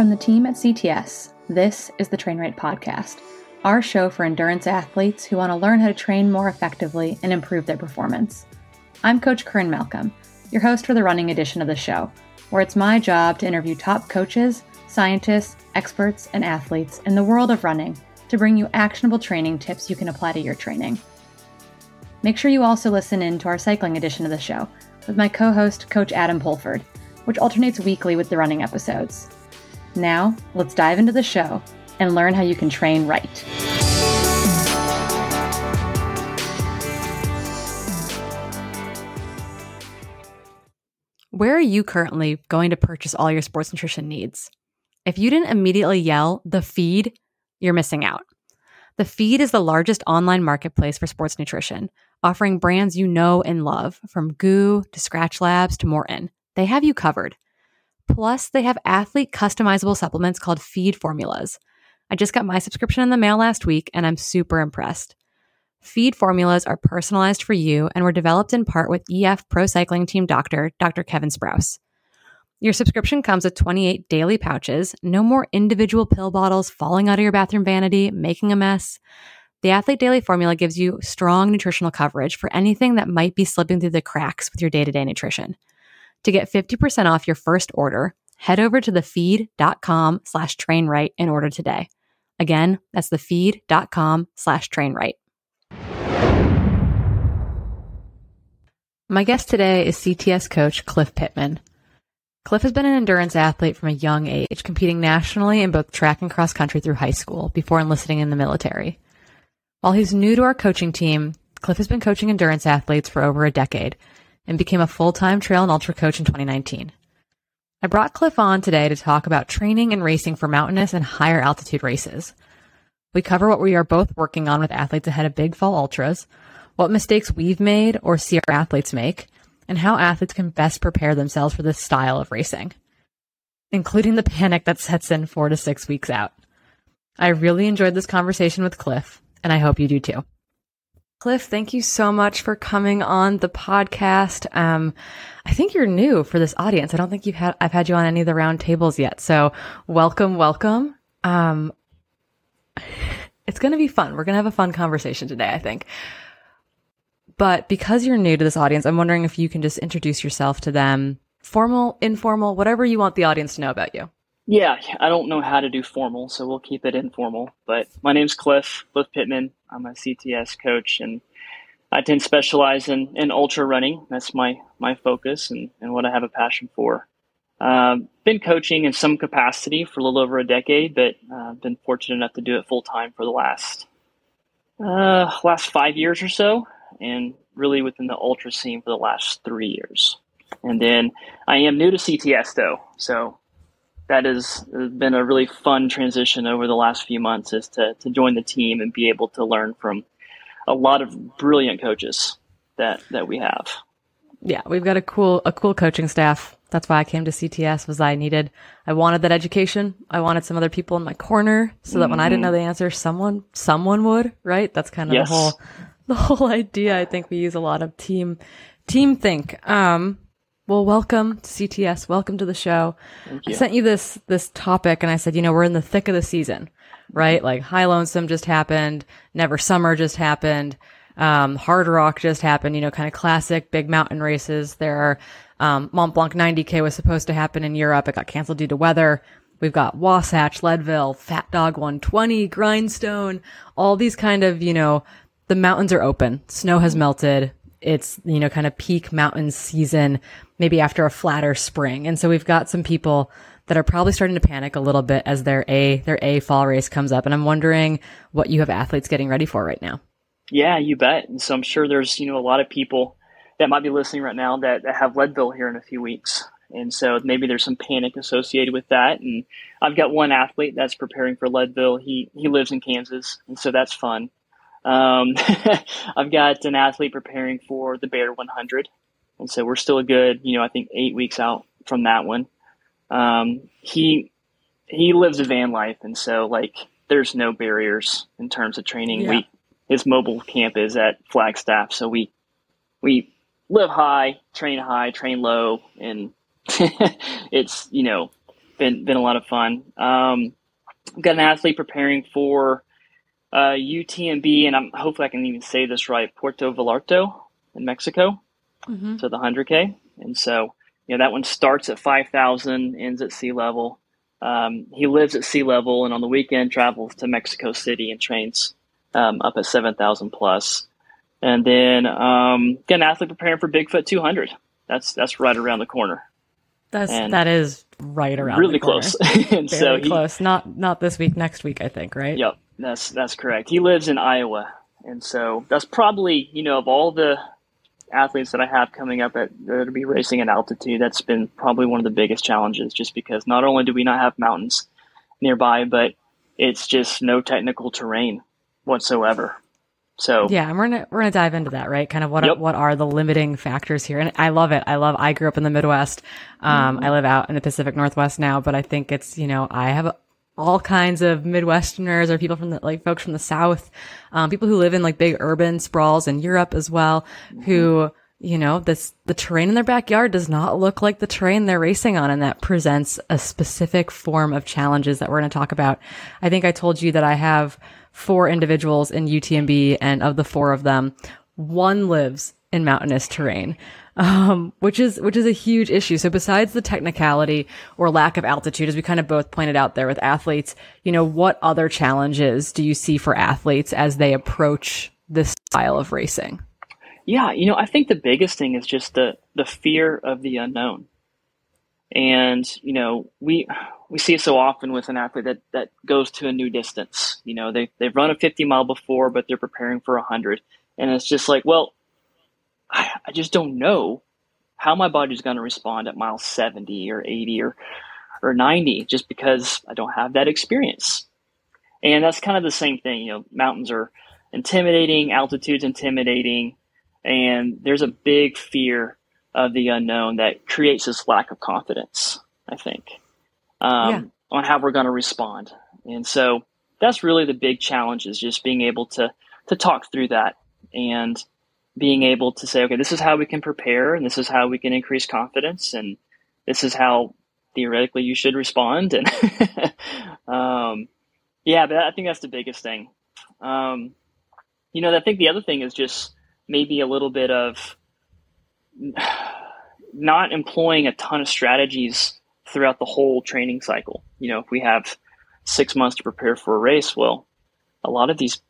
from the team at CTS. This is the Train Right Podcast, our show for endurance athletes who want to learn how to train more effectively and improve their performance. I'm Coach Corinne Malcolm, your host for the running edition of the show, where it's my job to interview top coaches, scientists, experts, and athletes in the world of running to bring you actionable training tips you can apply to your training. Make sure you also listen in to our cycling edition of the show with my co host, Coach Adam Pulford, which alternates weekly with the running episodes. Now, let's dive into the show and learn how you can train right. Where are you currently going to purchase all your sports nutrition needs? If you didn't immediately yell, the feed, you're missing out. The feed is the largest online marketplace for sports nutrition, offering brands you know and love, from GU to Skratch Labs to Maurten. They have you covered. Plus, they have athlete customizable supplements called feed formulas. I just got my subscription in the mail last week and I'm super impressed. Feed formulas are personalized for you and were developed in part with EF Pro Cycling Team doctor, Dr. Kevin Sprouse. Your subscription comes with 28 daily pouches, no more individual pill bottles falling out of your bathroom vanity, making a mess. The Athlete Daily Formula gives you strong nutritional coverage for anything that might be slipping through the cracks with your day to day nutrition. To get 50% off your first order, head over to thefeed.com slash trainright in order today. Again, that's thefeed.com slash trainright. My guest today is CTS coach Cliff Pittman. Cliff has been an endurance athlete from a young age, competing nationally in both track and cross country through high school before enlisting in the military. While he's new to our coaching team, Cliff has been coaching endurance athletes for over a decade and became a full time trail and ultra coach in 2019. I brought Cliff on today to talk about training and racing for mountainous and higher altitude races. We cover what we are both working on with athletes ahead of big fall ultras, what mistakes we've made or see our athletes make, and how athletes can best prepare themselves for this style of racing, including the panic that sets in four to six weeks out. I really enjoyed this conversation with Cliff, and I hope you do too. Cliff, thank you so much for coming on the podcast. Um, I think you're new for this audience. I don't think you've had I've had you on any of the round tables yet. So welcome, welcome. Um, it's going to be fun. We're going to have a fun conversation today, I think. But because you're new to this audience, I'm wondering if you can just introduce yourself to them, formal, informal, whatever you want the audience to know about you. Yeah, I don't know how to do formal, so we'll keep it informal. But my name's Cliff, Cliff Pittman. I'm a CTS coach, and I tend to specialize in, in ultra running. That's my, my focus and, and what I have a passion for. Um, been coaching in some capacity for a little over a decade, but I've uh, been fortunate enough to do it full time for the last uh, last five years or so and really within the ultra scene for the last three years. And then I am new to CTS though, so that has been a really fun transition over the last few months is to, to join the team and be able to learn from a lot of brilliant coaches that, that we have. Yeah, we've got a cool a cool coaching staff. That's why I came to CTS was I needed I wanted that education. I wanted some other people in my corner so that mm-hmm. when I didn't know the answer, someone someone would, right? That's kind of yes. the whole the whole idea. I think we use a lot of team team think. Um, well, welcome to CTS. Welcome to the show. I sent you this this topic, and I said, you know, we're in the thick of the season, right? Like High Lonesome just happened, Never Summer just happened, um, Hardrock just happened. You know, kind of classic big mountain races. There are um, Mont Blanc 90K was supposed to happen in Europe. It got canceled due to weather. We've got Wasatch, Leadville, Fat Dog 120, Grindstone, all these kind of, you know, the mountains are open. Snow has melted. It's, you know, kind of peak mountain season, maybe after a flatter spring. And so we've got some people that are probably starting to panic a little bit as their A, their A fall race comes up. And I'm wondering what you have athletes getting ready for right now. Yeah, you bet. And so I'm sure there's, you know, a lot of people that might be listening right now that, that have Leadville here in a few weeks. And so maybe there's some panic associated with that. And I've got one athlete that's preparing for Leadville. He he lives in Kansas, and so that's fun. Um, I've got an athlete preparing for the Bear 100, and so we're still a good, you know, I think eight weeks out from that one. Um, he he lives a van life, and so like there's no barriers in terms of training. Yeah. We his mobile camp is at Flagstaff, so we we live high, train high, train low, and it's you know been been a lot of fun. Um, I've got an athlete preparing for uh, UTMB, and I'm hopefully I can even say this right, Puerto Vallarta in Mexico, mm-hmm. so the 100K. And so, you know, that one starts at 5,000, ends at sea level. Um, he lives at sea level, and on the weekend travels to Mexico City and trains um, up at 7,000 plus. And then um, an athlete preparing for Bigfoot 200. That's that's right around the corner. That's and that is right around really close. and so he, close. Not not this week. Next week, I think. Right. Yep. That's that's correct. He lives in Iowa, and so that's probably you know of all the athletes that I have coming up at to be racing at altitude, that's been probably one of the biggest challenges. Just because not only do we not have mountains nearby, but it's just no technical terrain whatsoever. So yeah, and we're gonna we're gonna dive into that, right? Kind of what yep. are, what are the limiting factors here? And I love it. I love. I grew up in the Midwest. Um, mm-hmm. I live out in the Pacific Northwest now, but I think it's you know I have all kinds of Midwesterners or people from the like folks from the South, um, people who live in like big urban sprawls in Europe as well, mm-hmm. who you know this the terrain in their backyard does not look like the terrain they're racing on, and that presents a specific form of challenges that we're going to talk about. I think I told you that I have four individuals in UTMB, and of the four of them, one lives in mountainous terrain. Um, which is which is a huge issue. So besides the technicality or lack of altitude, as we kind of both pointed out there with athletes, you know, what other challenges do you see for athletes as they approach this style of racing? Yeah, you know, I think the biggest thing is just the the fear of the unknown. And, you know, we we see it so often with an athlete that, that goes to a new distance. You know, they, they've run a 50 mile before, but they're preparing for a 100. And it's just like, well, I, I just don't know how my body's going to respond at mile 70 or 80 or, or 90 just because I don't have that experience. And that's kind of the same thing. You know, mountains are intimidating, altitude's intimidating, and there's a big fear of the unknown that creates this lack of confidence, I think um, yeah. on how we're going to respond. And so that's really the big challenge is just being able to to talk through that and being able to say, okay, this is how we can prepare, and this is how we can increase confidence, and this is how theoretically you should respond. And um, yeah, but I think that's the biggest thing. Um, you know, I think the other thing is just maybe a little bit of not employing a ton of strategies throughout the whole training cycle. You know, if we have six months to prepare for a race, well, a lot of these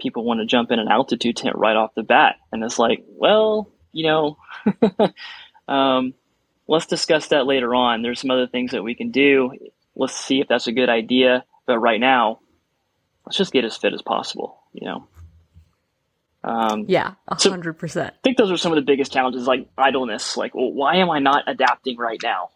people want to jump in an altitude tent right off the bat. And it's like, well, you know, um, let's discuss that later on. There's some other things that we can do. Let's see if that's a good idea. But right now, let's just get as fit as possible, you know? Um, yeah, hundred so percent. I think those are some of the biggest challenges, like idleness. Like, well, why am I not adapting right now?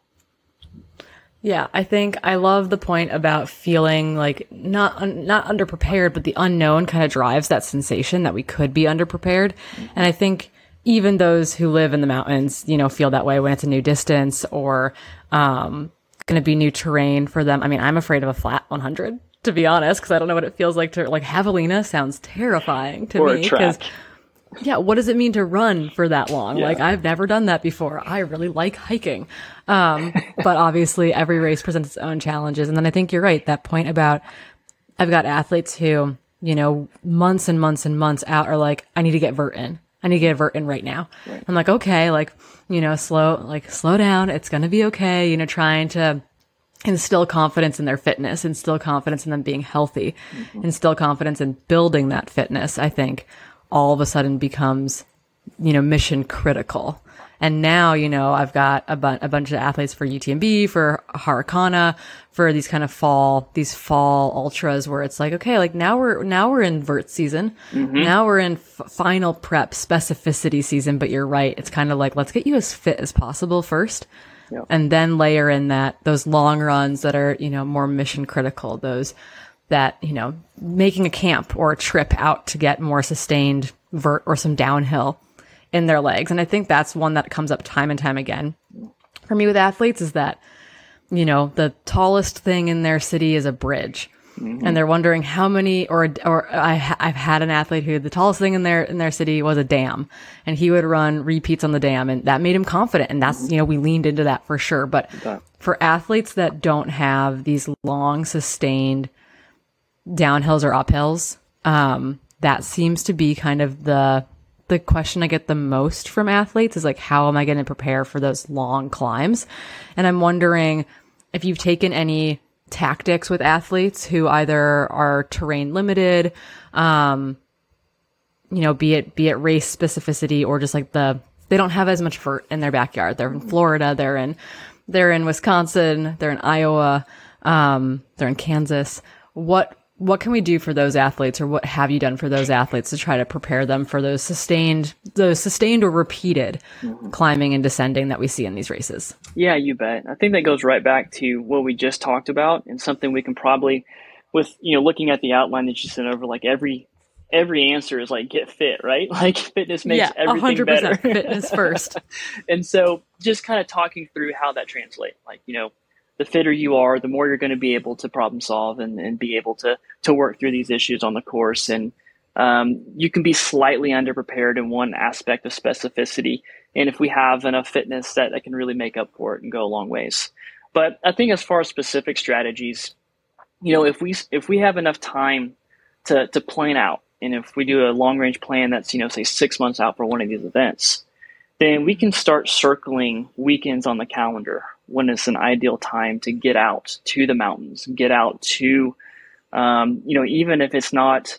Yeah, I think I love the point about feeling like not not underprepared, but the unknown kind of drives that sensation that we could be underprepared. And I think even those who live in the mountains, you know, feel that way when it's a new distance or um, going to be new terrain for them. I mean, I'm afraid of a flat 100 to be honest, because I don't know what it feels like to like javelina sounds terrifying to or me because yeah, what does it mean to run for that long? Yeah. Like I've never done that before. I really like hiking. Um, but obviously every race presents its own challenges. And then I think you're right. That point about I've got athletes who, you know, months and months and months out are like, I need to get vert in. I need to get vert in right now. Right. I'm like, okay, like, you know, slow, like slow down. It's going to be okay. You know, trying to instill confidence in their fitness, instill confidence in them being healthy, mm-hmm. instill confidence in building that fitness. I think all of a sudden becomes, you know, mission critical. And now, you know, I've got a, bu- a bunch of athletes for UTMB, for Harricana, for these kind of fall, these fall ultras where it's like, okay, like now we're, now we're in vert season. Mm-hmm. Now we're in f- final prep specificity season. But you're right. It's kind of like, let's get you as fit as possible first. Yep. And then layer in that, those long runs that are, you know, more mission critical, those, that, you know, making a camp or a trip out to get more sustained vert or some downhill in their legs. And I think that's one that comes up time and time again for me with athletes is that, you know, the tallest thing in their city is a bridge. Mm-hmm. And they're wondering how many, or or I, have had an athlete who the tallest thing in their in their city was a dam, and he would run repeats on the dam, and that made him confident. And that's you know we leaned into that for sure. But for athletes that don't have these long sustained downhills or uphills, um, that seems to be kind of the the question I get the most from athletes is like, how am I going to prepare for those long climbs? And I'm wondering if you've taken any tactics with athletes who either are terrain limited, um, you know, be it be it race specificity or just like the they don't have as much vert in their backyard. They're in Florida, they're in they're in Wisconsin, they're in Iowa, um, they're in Kansas. What what can we do for those athletes or what have you done for those athletes to try to prepare them for those sustained those sustained or repeated mm-hmm. climbing and descending that we see in these races? Yeah you bet. I think that goes right back to what we just talked about and something we can probably with you know looking at the outline that you sent over like every every answer is like get fit right? Like fitness makes yeah, everything 100% better. Fitness first. And so just kind of talking through how that translates like you know the fitter you are, the more you're going to be able to problem solve and, and be able to to work through these issues on the course. And um, you can be slightly underprepared in one aspect of specificity. And if we have enough fitness, that, that can really make up for it and go a long ways. But I think as far as specific strategies, you know, if we if we have enough time to to plan out, and if we do a long range plan that's you know say six months out for one of these events, then we can start circling weekends on the calendar when it's an ideal time to get out to the mountains, get out to, um, you know, even if it's not,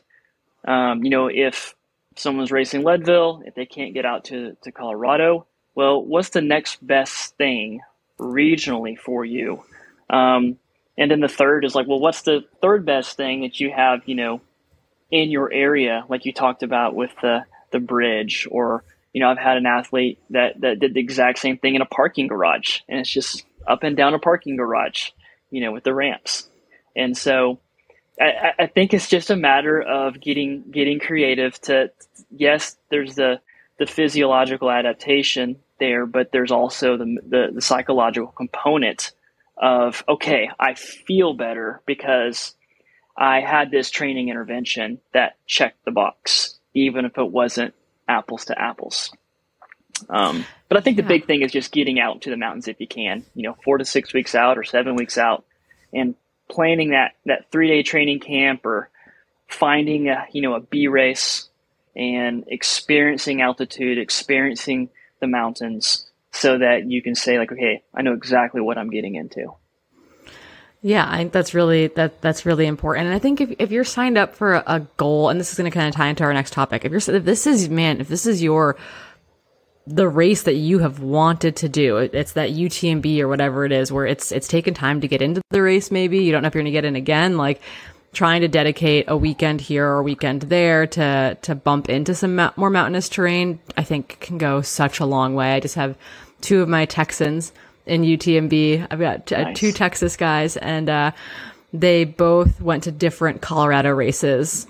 um, you know, if someone's racing Leadville, if they can't get out to, to Colorado, well, what's the next best thing regionally for you? Um, and then the third is like, well, what's the third best thing that you have, you know, in your area, like you talked about with the, the bridge or you know, I've had an athlete that, that did the exact same thing in a parking garage and it's just up and down a parking garage, you know, with the ramps. And so I, I think it's just a matter of getting, getting creative to, yes, there's the, the physiological adaptation there, but there's also the, the, the psychological component of, okay, I feel better because I had this training intervention that checked the box, even if it wasn't apples to apples. Um, but I think the big thing is just getting out to the mountains if you can, you know, four to six weeks out or seven weeks out and planning that, that three day training camp or finding a, you know, a B race and experiencing altitude, experiencing the mountains so that you can say like, okay, I know exactly what I'm getting into. Yeah, I think that's really that that's really important. And I think if, if you're signed up for a, a goal, and this is going to kind of tie into our next topic, if you're if this is man, if this is your the race that you have wanted to do, it's that UTMB or whatever it is, where it's it's taken time to get into the race. Maybe you don't know if you're going to get in again. Like trying to dedicate a weekend here or a weekend there to to bump into some ma- more mountainous terrain, I think can go such a long way. I just have two of my Texans in UTMB. I've got uh, nice. two Texas guys, and uh, they both went to different Colorado races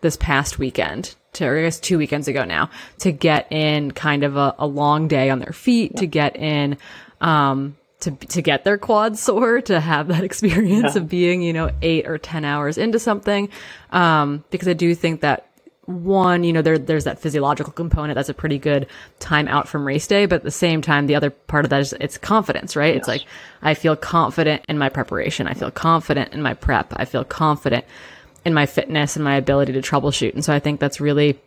this past weekend. To, I guess two weekends ago now to get in kind of a, a long day on their feet to get in um, to to get their quads sore to have that experience yeah. of being you know eight or ten hours into something um, because I do think that one, you know, there, there's that physiological component. That's a pretty good time out from race day. But at the same time, the other part of that is it's confidence, right? Yes. It's like, I feel confident in my preparation. I feel confident in my prep. I feel confident in my fitness and my ability to troubleshoot. And so I think that's really,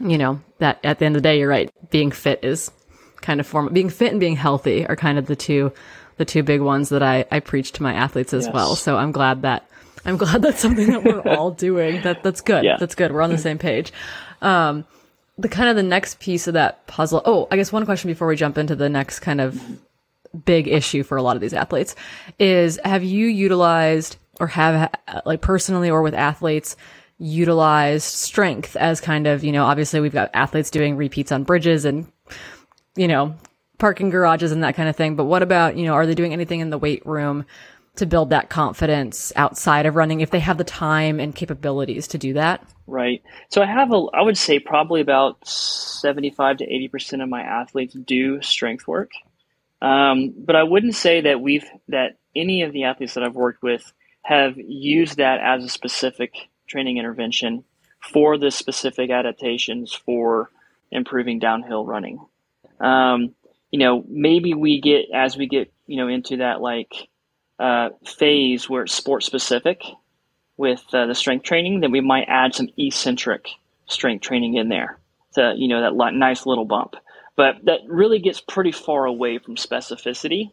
you know, that at the end of the day, you're right. Being fit is kind of form, being fit and being healthy are kind of the two, the two big ones that I, I preach to my athletes as yes. well. So I'm glad that I'm glad that's something that we're all doing. That that's good. Yeah. That's good. We're on the same page. Um, the kind of the next piece of that puzzle. Oh, I guess one question before we jump into the next kind of big issue for a lot of these athletes is have you utilized or have like personally or with athletes utilized strength as kind of, you know, obviously we've got athletes doing repeats on bridges and, you know, parking garages and that kind of thing. But what about, you know, are they doing anything in the weight room to build that confidence outside of running if they have the time and capabilities to do that? Right. So I have a, I would say probably about 75 to 80% of my athletes do strength work. Um, but I wouldn't say that we've, that any of the athletes that I've worked with have used that as a specific training intervention for the specific adaptations for improving downhill running. Um, you know, maybe we get as we get you know into that like uh, phase where it's sport specific with uh, the strength training, then we might add some eccentric strength training in there to you know that nice little bump. But that really gets pretty far away from specificity,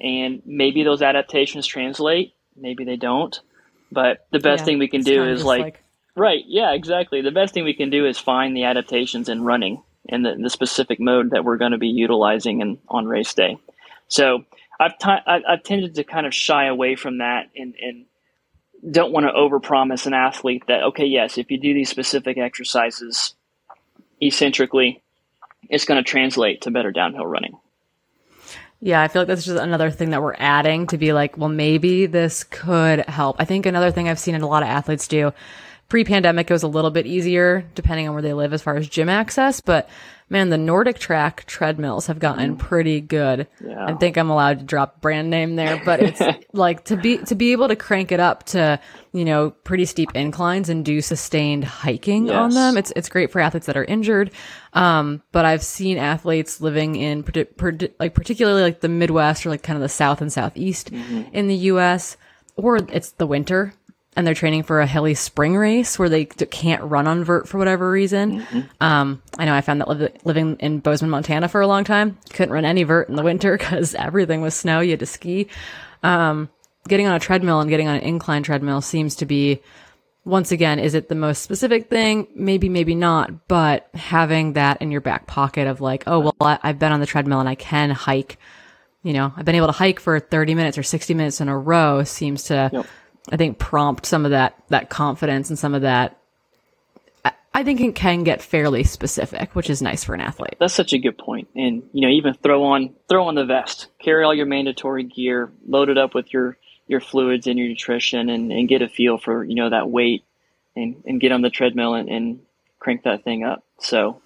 and maybe those adaptations translate, maybe they don't. But the best yeah, thing we can do is like, like, right, yeah, exactly. The best thing we can do is find the adaptations in running in the, the specific mode that we're going to be utilizing in, on race day. So I've, t- I've tended to kind of shy away from that and, and don't want to overpromise an athlete that okay, yes, if you do these specific exercises eccentrically, it's going to translate to better downhill running. Yeah, I feel like that's just another thing that we're adding to be like, well, maybe this could help. I think another thing I've seen in a lot of athletes do pre-pandemic, it was a little bit easier depending on where they live as far as gym access, but man, the NordicTrack treadmills have gotten mm. pretty good. Yeah. I think I'm allowed to drop brand name there, but it's like to be to be able to crank it up to you know pretty steep inclines and do sustained hiking yes. on them. It's it's great for athletes that are injured. Um, but I've seen athletes living in like particularly like the Midwest or like kind of the South and Southeast mm-hmm. in the U.S. or it's the winter and they're training for a hilly spring race where they can't run on vert for whatever reason. Mm-hmm. Um, I know I found that li- living in Bozeman, Montana for a long time, couldn't run any vert in the winter because everything was snow. You had to ski. Um, getting on a treadmill and getting on an incline treadmill seems to be, once again, is it the most specific thing? Maybe, maybe not, but having that in your back pocket of like, oh, well, I, I've been on the treadmill and I can hike. You know, I've been able to hike for 30 minutes or 60 minutes in a row seems to yep I think prompt some of that that confidence and some of that. I think it can get fairly specific, which is nice for an athlete. That's such a good point. And you know, even throw on throw on the vest, carry all your mandatory gear, load it up with your your fluids and your nutrition, and, and get a feel for you know that weight, and, and get on the treadmill and, and crank that thing up. So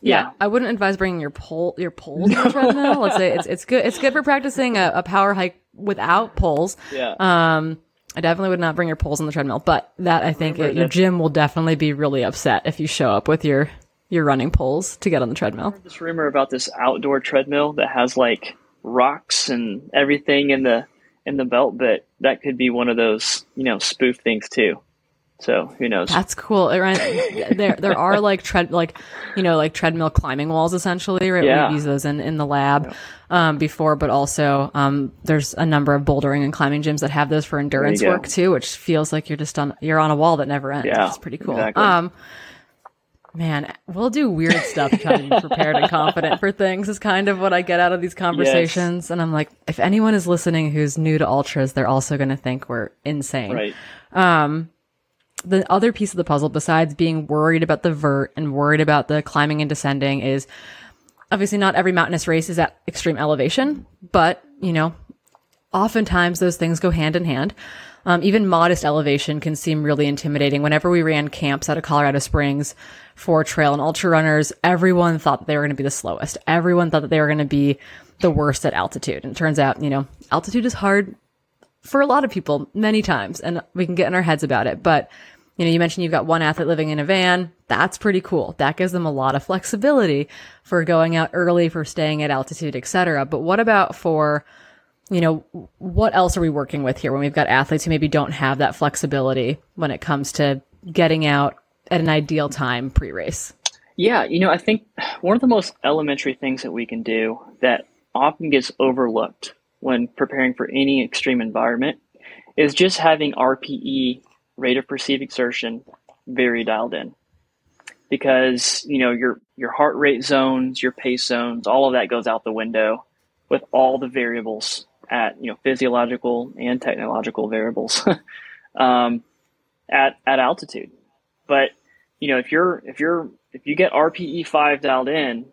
yeah. yeah. I wouldn't advise bringing your pole your poles on the treadmill. Let's say it's it's good it's good for practicing a, a power hike without poles. Yeah. Um, I definitely would not bring your poles on the treadmill, but that I think your gym will definitely be really upset if you show up with your your running poles to get on the treadmill. This rumor about this outdoor treadmill that has like rocks and everything in the in the belt, but that could be one of those you know spoof things too. So who knows? That's cool. there, there are like tread, like you know, like treadmill climbing walls essentially. Right? Yeah. We use those in in the lab um, before, but also um, there's a number of bouldering and climbing gyms that have those for endurance work too, which feels like you're just on you're on a wall that never ends. Yeah, it's pretty cool. Exactly. Um, man, we'll do weird stuff be prepared and confident for things is kind of what I get out of these conversations. Yes. And I'm like, if anyone is listening who's new to ultras, they're also going to think we're insane. Right. Um, the other piece of the puzzle, besides being worried about the vert and worried about the climbing and descending, is obviously not every mountainous race is at extreme elevation, but you know, oftentimes those things go hand in hand. Um, even modest elevation can seem really intimidating. Whenever we ran camps out of Colorado Springs for trail and ultra runners, everyone thought they were going to be the slowest. Everyone thought that they were going to be the worst at altitude. And it turns out, you know, altitude is hard for a lot of people many times and we can get in our heads about it. But, you know, you mentioned you've got one athlete living in a van. That's pretty cool. That gives them a lot of flexibility for going out early, for staying at altitude, etc. But what about for, you know, what else are we working with here when we've got athletes who maybe don't have that flexibility when it comes to getting out at an ideal time pre-race? Yeah, you know, I think one of the most elementary things that we can do that often gets overlooked when preparing for any extreme environment is just having RPE, rate of perceived exertion, very dialed in. Because, you know, your your heart rate zones, your pace zones, all of that goes out the window with all the variables at, you know, physiological and technological variables um, at at altitude. But, you know, if you're if you're if you get RPE five dialed in,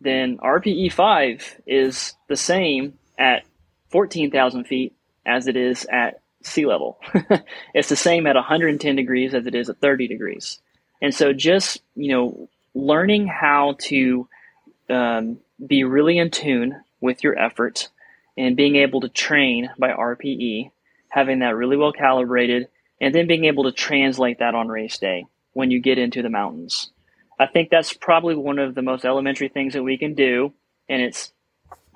then RPE five is the same at 14,000 feet as it is at sea level. it's the same at 110 degrees as it is at 30 degrees. And so just, you know, learning how to um, be really in tune with your efforts and being able to train by RPE having that really well calibrated, and then being able to translate that on race day when you get into the mountains. I think that's probably one of the most elementary things that we can do, and it's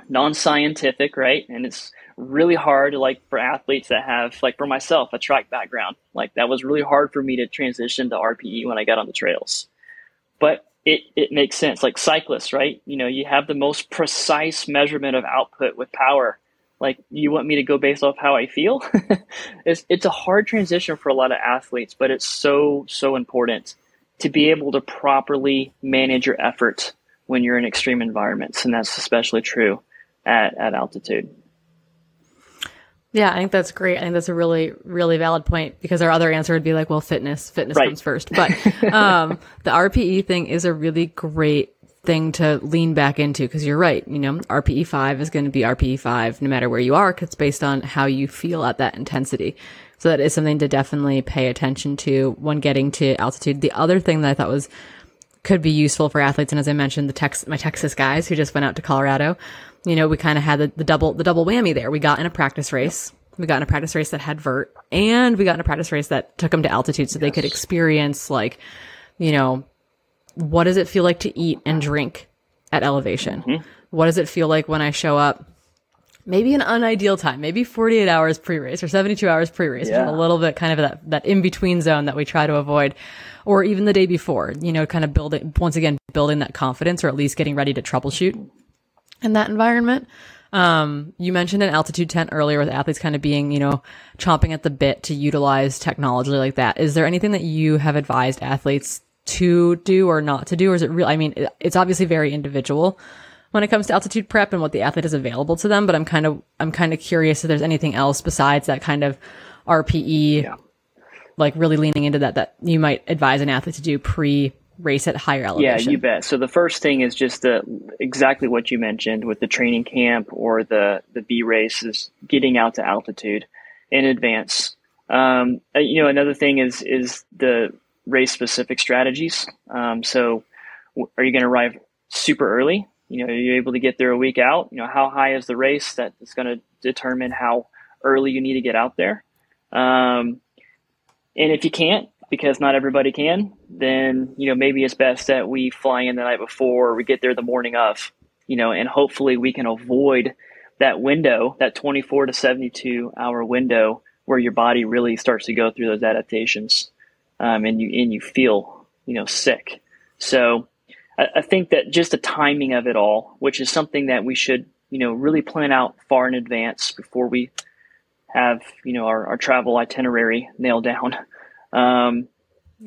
non-scientific, right? And it's really hard, like for athletes that have, like for myself, a track background. Like that was really hard for me to transition to RPE when I got on the trails. But it, it makes sense. Like cyclists, right? You know, you have the most precise measurement of output with power. Like you want me to go based off how I feel? it's it's a hard transition for a lot of athletes, but it's so so important to be able to properly manage your effort when you're in extreme environments, and that's especially true at, at altitude. Yeah, I think that's great. I think that's a really, really valid point because our other answer would be like, well, fitness, fitness right. comes first. But um, the RPE thing is a really great thing to lean back into because you're right. You know, RPE five is going to be RPE five no matter where you are because it's based on how you feel at that intensity. So that is something to definitely pay attention to when getting to altitude. The other thing that I thought was could be useful for athletes, and as I mentioned, the Tex, my Texas guys who just went out to Colorado you know, we kind of had the, the double, the double whammy there. We got in a practice race. We got in a practice race that had vert and we got in a practice race that took them to altitude so yes. they could experience like, you know, what does it feel like to eat and drink at elevation? Mm-hmm. What does it feel like when I show up? Maybe an unideal time, maybe 48 hours pre-race or 72 hours pre-race, yeah. a little bit kind of that, that in-between zone that we try to avoid or even the day before, you know, kind of building, once again, building that confidence or at least getting ready to troubleshoot in that environment. Um, you mentioned an altitude tent earlier with athletes kind of being, you know, chomping at the bit to utilize technology like that. Is there anything that you have advised athletes to do or not to do? Or is it real? I mean, it's obviously very individual when it comes to altitude prep and what the athlete is available to them, but I'm kind of, I'm kind of curious if there's anything else besides that kind of RPE, yeah. like really leaning into that, that you might advise an athlete to do pre race at higher elevation. Yeah, you bet. So the first thing is just the, exactly what you mentioned with the training camp or the the B race is getting out to altitude in advance. Um, uh, you know, another thing is is the race specific strategies. Um, so, are you going to arrive super early? You know, are you able to get there a week out? You know, how high is the race? That is going to determine how early you need to get out there. Um, and if you can't, because not everybody can, then you know maybe it's best that we fly in the night before or we get there the morning of, you know, and hopefully we can avoid that window, that 24 to 72 hour window where your body really starts to go through those adaptations, um, and you and you feel you know sick. So I, I think that just the timing of it all, which is something that we should you know really plan out far in advance before we have you know our, our travel itinerary nailed down um,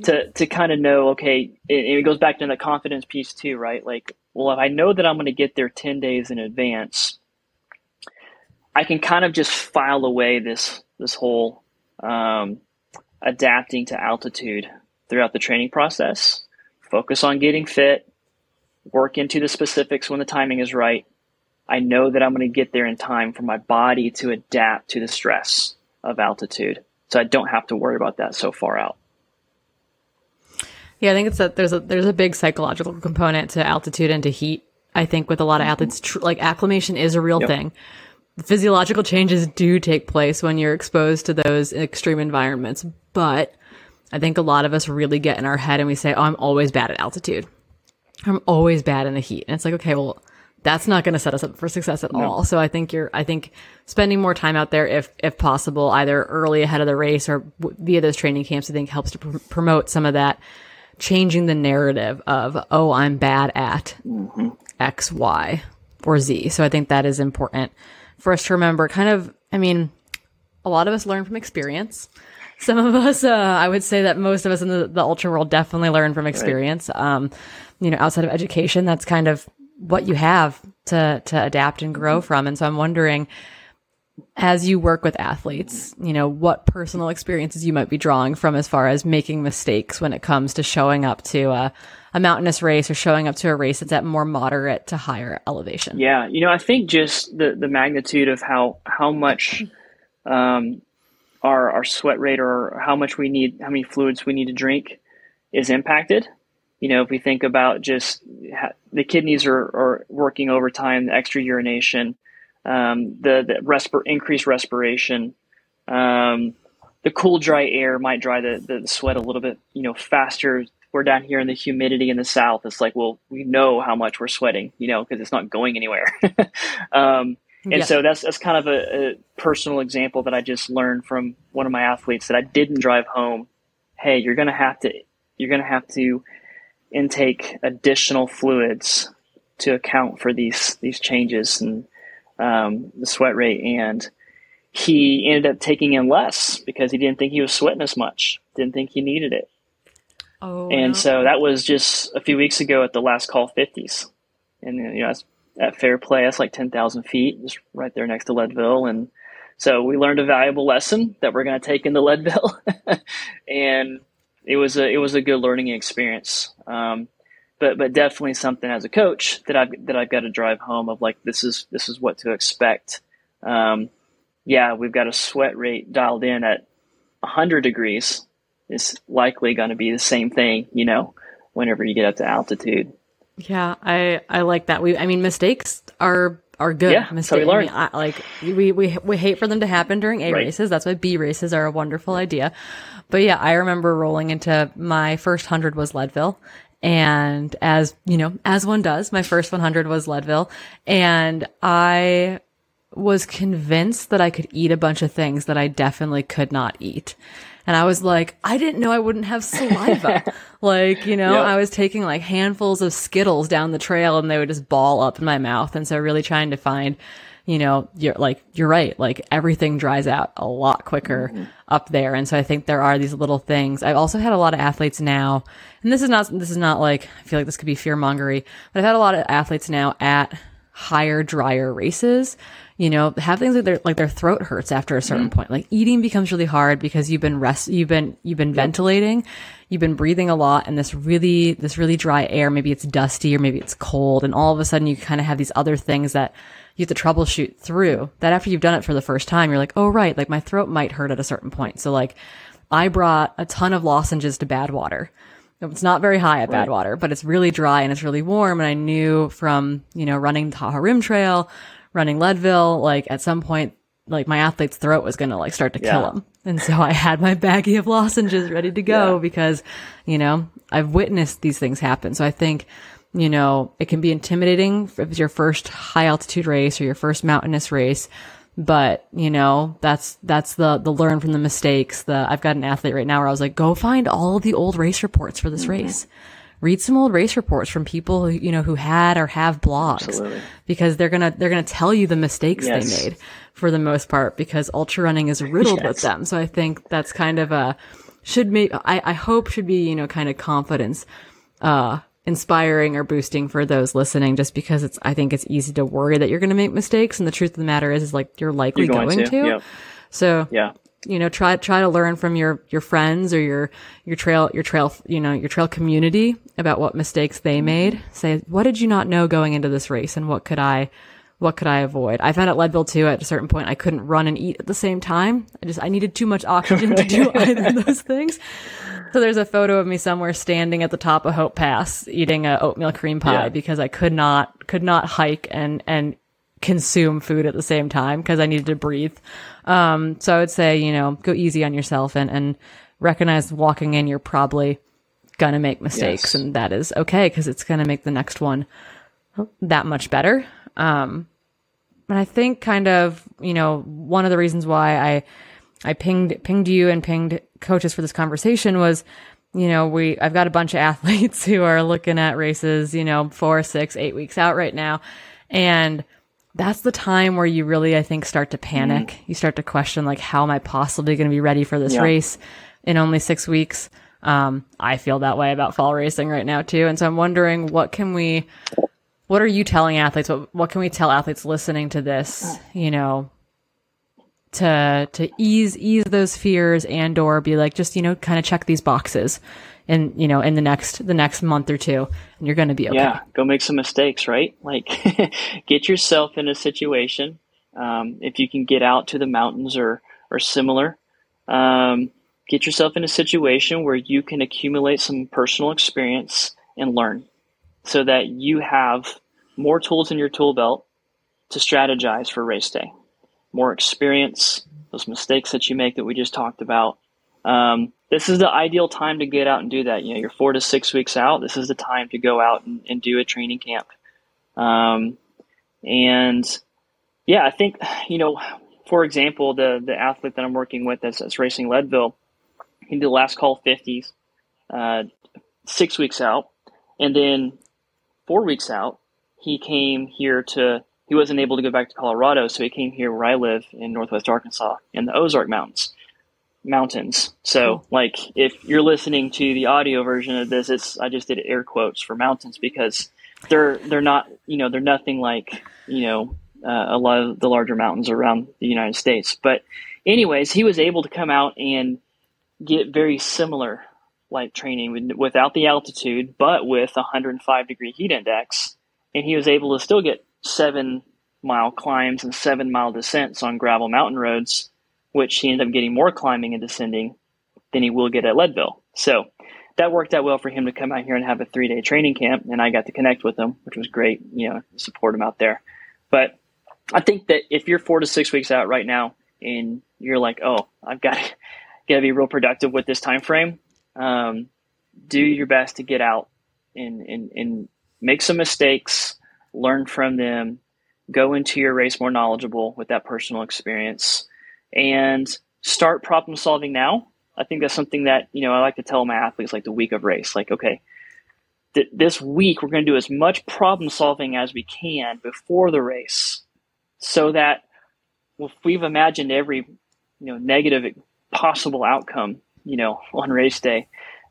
to to kind of know okay it, it, goes back to the confidence piece too right? Like well if i know that i'm going to get there 10 days in advance i can kind of just file away this this whole um, adapting to altitude throughout the training process. Focus on getting fit. Work into the specifics when the timing is right. I know that i'm going to get there in time for my body to adapt to the stress of altitude so I don't have to worry about that so far out. Yeah, I think it's that there's a there's a big psychological component to altitude and to heat. I think with a lot of mm-hmm. athletes, tr- like acclimation is a real yep. thing. Physiological changes do take place when you're exposed to those extreme environments, but I think a lot of us really get in our head and we say, "Oh, I'm always bad at altitude. I'm always bad in the heat." And it's like, okay, well, that's not going to set us up for success at no. all. So I think you're, I think spending more time out there, if, if possible, either early ahead of the race or via those training camps, I think helps to pr- promote some of that changing the narrative of, oh, I'm bad at mm-hmm. X, Y, or Z. So I think that is important for us to remember kind of, I mean, a lot of us learn from experience. Some of us, uh, I would say that most of us in the, the ultra world definitely learn from experience. Right. Um, you know, outside of education, that's kind of what you have to to adapt and grow from. And so I'm wondering, as you work with athletes, you know, what personal experiences you might be drawing from as far as making mistakes when it comes to showing up to a, a mountainous race or showing up to a race that's at more moderate to higher elevation. Yeah, you know, I think just the the magnitude of how how much um, our our sweat rate or how much we need, how many fluids we need to drink, is impacted you know, if we think about just the kidneys are, are working overtime, the extra urination, um, the, the respir- increased respiration, Um, the cool, dry air might dry the, the sweat a little bit, you know, faster. We're down here in the humidity in the south. It's like, well, we know how much we're sweating, you know, because it's not going anywhere. um, and yeah. so that's that's kind of a, a, personal example that I just learned from one of my athletes that I didn't drive home. Hey, you're gonna have to you're gonna have to intake additional fluids to account for these these changes and um, the sweat rate. And he ended up taking in less because he didn't think he was sweating as much didn't think he needed it. Oh and no. so that was just a few weeks ago at the last call 50s and you know that's at Fairplay. that's like 10,000 feet just right there next to leadville. And so we learned a valuable lesson that we're going to take into leadville. And it was a it was a good learning experience um, but but definitely something as a coach that I've that I've got to drive home of like this is this is what to expect. Um, yeah, we've got a sweat rate dialed in at 100 degrees. It's likely going to be the same thing, you know, whenever you get up to altitude. Yeah, I I like that. We I mean mistakes are are good. Yeah, mistakes. So we learn. I mean, I, like we, we we hate for them to happen during A right. races. That's why B races are a wonderful idea. But yeah, I remember rolling into my first hundred was Leadville, and as, you know, as one does, my first 100 was Leadville. And I was convinced that I could eat a bunch of things that I definitely could not eat. And I was like, I didn't know I wouldn't have saliva. like, you know, yep. I was taking like handfuls of Skittles down the trail and they would just ball up in my mouth. And so really trying to find you know, you're like, you're right. Like everything dries out a lot quicker mm-hmm. up there. And so I think there are these little things. I've also had a lot of athletes now, and this is not, this is not like, I feel like this could be fear mongery, but I've had a lot of athletes now at higher, drier races, you know, have things like their, like their throat hurts after a certain mm-hmm. point. Like eating becomes really hard because you've been rest, you've been, you've been yep. ventilating, you've been breathing a lot and this really, this really dry air, maybe it's dusty or maybe it's cold. And all of a sudden you kind of have these other things that, you have to troubleshoot through that after you've done it for the first time, you're like, oh, right, like my throat might hurt at a certain point. So like I brought a ton of lozenges to Badwater. It's not very high at right. Badwater, but it's really dry and it's really warm. And I knew from, you know, running Tahoe Rim Trail, running Leadville, like at some point, like my athlete's throat was going to like start to yeah. kill him. And so I had my baggie of lozenges ready to go yeah. because, you know, I've witnessed these things happen. So I think you know, it can be intimidating if it's your first high altitude race or your first mountainous race. But, you know, that's, that's the, the learn from the mistakes. The, I've got an athlete right now where I was like, go find all the old race reports for this mm-hmm. race. Read some old race reports from people who, you know, who had or have blogs Absolutely. because they're to, they're to tell you the mistakes yes. they made for the most part because ultra running is riddled yes. with them. So I think that's kind of a, should make, I, I hope should be, you know, kind of confidence, uh, inspiring or boosting for those listening just because it's I think it's easy to worry that you're going to make mistakes and the truth of the matter is is like you're likely you're going, going, to. to. Yep. So yeah. You know, try try to learn from your your friends or your your trail your trail you know your trail community about what mistakes they made. Say, what did you not know going into this race, and what could I what could I avoid? I found at Leadville too at a certain point I couldn't run and eat at the same time. I just I needed too much oxygen to do either of those things. So there's a photo of me somewhere standing at the top of Hope Pass eating a oatmeal cream pie yeah. because I could not could not hike and and consume food at the same time because I needed to breathe. Um, so I would say, you know, go easy on yourself and and recognize walking in you're probably gonna make mistakes yes. and that is okay because it's gonna make the next one that much better. Um, and I think kind of, you know, one of the reasons why I I pinged pinged you and pinged coaches for this conversation was, you know, we I've got a bunch of athletes who are looking at races, you know, four, six, eight weeks out right now. And that's the time where you really, I think, start to panic. Mm-hmm. You start to question, like, how am I possibly going to be ready for this yeah. race in only six weeks? Um, I feel that way about fall racing right now too. And so I'm wondering, what can we, what are you telling athletes? What, what can we tell athletes listening to this, you know, to to ease ease those fears and or be like just you know kind of check these boxes in you know in the next the next month or two and you're going to be okay. Yeah go make some mistakes right? Like get yourself in a situation um, if you can get out to the mountains or or similar. Um, get yourself in a situation where you can accumulate some personal experience and learn so that you have more tools in your tool belt to strategize for race day more experience, those mistakes that you make that we just talked about. Um, this is the ideal time to get out and do that. You know, you're four to six weeks out. This is the time to go out and, and do a training camp. Um, and yeah, I think, you know, for example, the, the athlete that I'm working with that's, that's racing Leadville, he did the last call 50s, uh, six weeks out. And then four weeks out, he came here to, he wasn't able to go back to Colorado. So he came here where I live in Northwest Arkansas in the Ozark Mountains mountains. So, cool. like, if you're listening to the audio version of this, it's I just did air quotes for mountains because they're they're not you know they're nothing like you know uh, a lot of the larger mountains around the United States. But, anyways, he was able to come out and get very similar like training without the altitude, but with a 105 degree heat index, and he was able to still get seven mile climbs and seven mile descents on gravel mountain roads which he ended up getting more climbing and descending than he will get at Leadville. So that worked out well for him to come out here and have a three day training camp, and I got to connect with him, which was great. You know, support him out there. But I think that if you're four to six weeks out right now, and you're like, oh, I've got to, got to be real productive with this time frame, um, do your best to get out and, and, and make some mistakes, learn from them, go into your race more knowledgeable with that personal experience and start problem solving now. I think that's something that, you know, I like to tell my athletes like the week of race, like, okay, th- this week we're going to do as much problem solving as we can before the race so that if we've imagined every, you know, negative possible outcome, you know, on race day,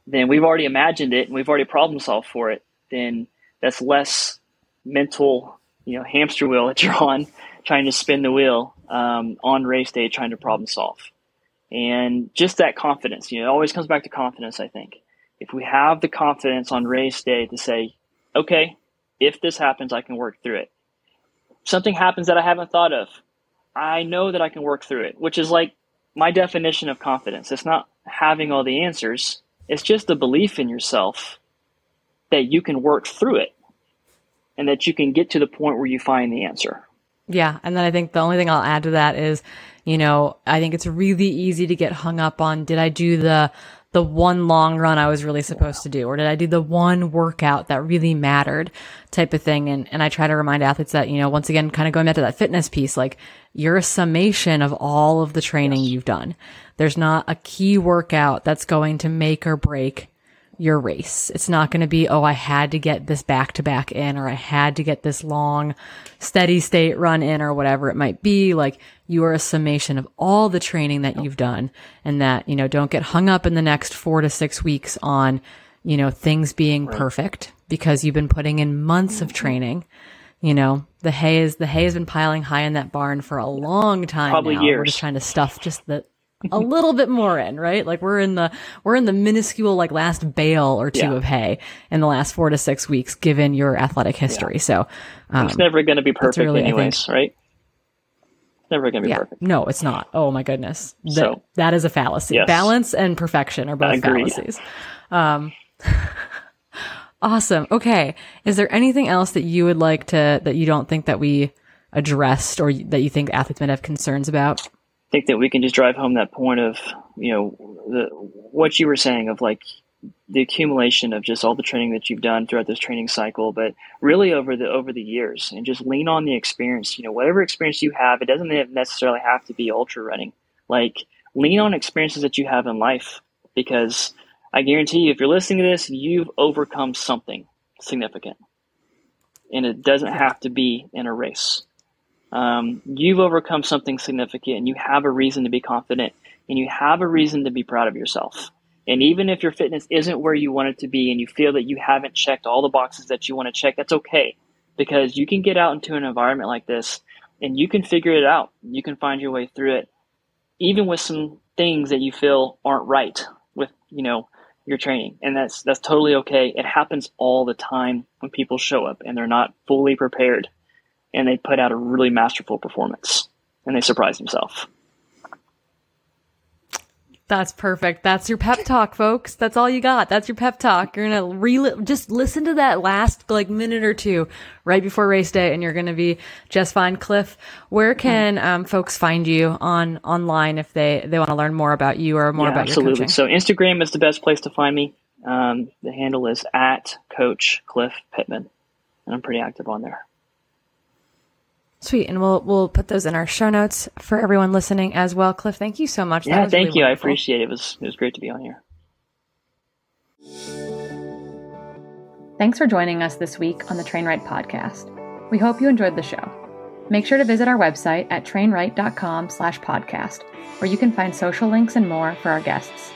then we've already imagined it and we've already problem solved for it. Then that's less mental, you know, hamster wheel that you're on trying to spin the wheel um, on race day trying to problem solve. And just that confidence, you know, it always comes back to confidence, I think. If we have the confidence on race day to say, okay, if this happens, I can work through it. Something happens that I haven't thought of. I know that I can work through it, which is like my definition of confidence. It's not having all the answers, it's just the belief in yourself that you can work through it and that you can get to the point where you find the answer. Yeah. And then I think the only thing I'll add to that is, you know, I think it's really easy to get hung up on did I do the the one long run I was really supposed to do or did I do the one workout that really mattered type of thing? And and I try to remind athletes that you know once again kind of going back to that fitness piece like you're a summation of all of the training yes. you've done. There's not a key workout that's going to make or break your race. It's not going to be, oh, I had to get this back to back in or I had to get this long steady state run in or whatever it might be. Like you are a summation of all the training that you've done and that, you know, don't get hung up in the next four to six weeks on, you know, things being right. perfect because you've been putting in months of mm-hmm. training. You know, the hay is, the hay has been piling high in that barn for a long time. Probably now. years. We're just trying to stuff just the, a little bit more in, right? Like we're in the we're in the minuscule like last bale or two yeah. of hay in the last four to six weeks, given your athletic history. Yeah. So um, it's never going to be perfect, really, anyways, think, right? never going to be yeah, perfect. No, it's not. Oh my goodness, that, so that is a fallacy. Yes. Balance and perfection are both fallacies. Um, awesome. Okay, is there anything else that you would like to that you don't think that we addressed or that you think athletes might have concerns about? Think that we can just drive home that point of you know the what you were saying of like the accumulation of just all the training that you've done throughout this training cycle, but really over the over the years, and just lean on the experience. You know, whatever experience you have, it doesn't necessarily have to be ultra running. Like lean on experiences that you have in life, because I guarantee you, if you're listening to this, you've overcome something significant, and it doesn't have to be in a race um, you've overcome something significant and you have a reason to be confident and you have a reason to be proud of yourself. And even if your fitness isn't where you want it to be and you feel that you haven't checked all the boxes that you want to check, that's okay because you can get out into an environment like this and you can figure it out. You can find your way through it, even with some things that you feel aren't right with, you know, your training. And that's, that's totally okay. It happens all the time when people show up and they're not fully prepared and they put out a really masterful performance and they surprised themselves. That's perfect. That's your pep talk, folks. That's all you got. That's your pep talk. You're gonna re just listen to that last like minute or two right before race day, and you're gonna be just fine. Cliff, where can um, folks find you on online if they they want to learn more about you or more yeah, about absolutely. your coaching? So Instagram is the best place to find me. Um, the handle is at Coach Cliff Pittman, and I'm pretty active on there. Sweet, and we'll we'll put those in our show notes for everyone listening as well. Cliff, thank you so much. Yeah, thank really you. wonderful. I appreciate it. It was it was great to be on here. Thanks for joining us this week on the TrainRight podcast. We hope you enjoyed the show. Make sure to visit our website at trainright.com/podcast, where you can find social links and more for our guests.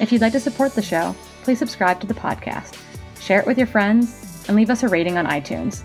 If you'd like to support the show, please subscribe to the podcast, share it with your friends, and leave us a rating on iTunes.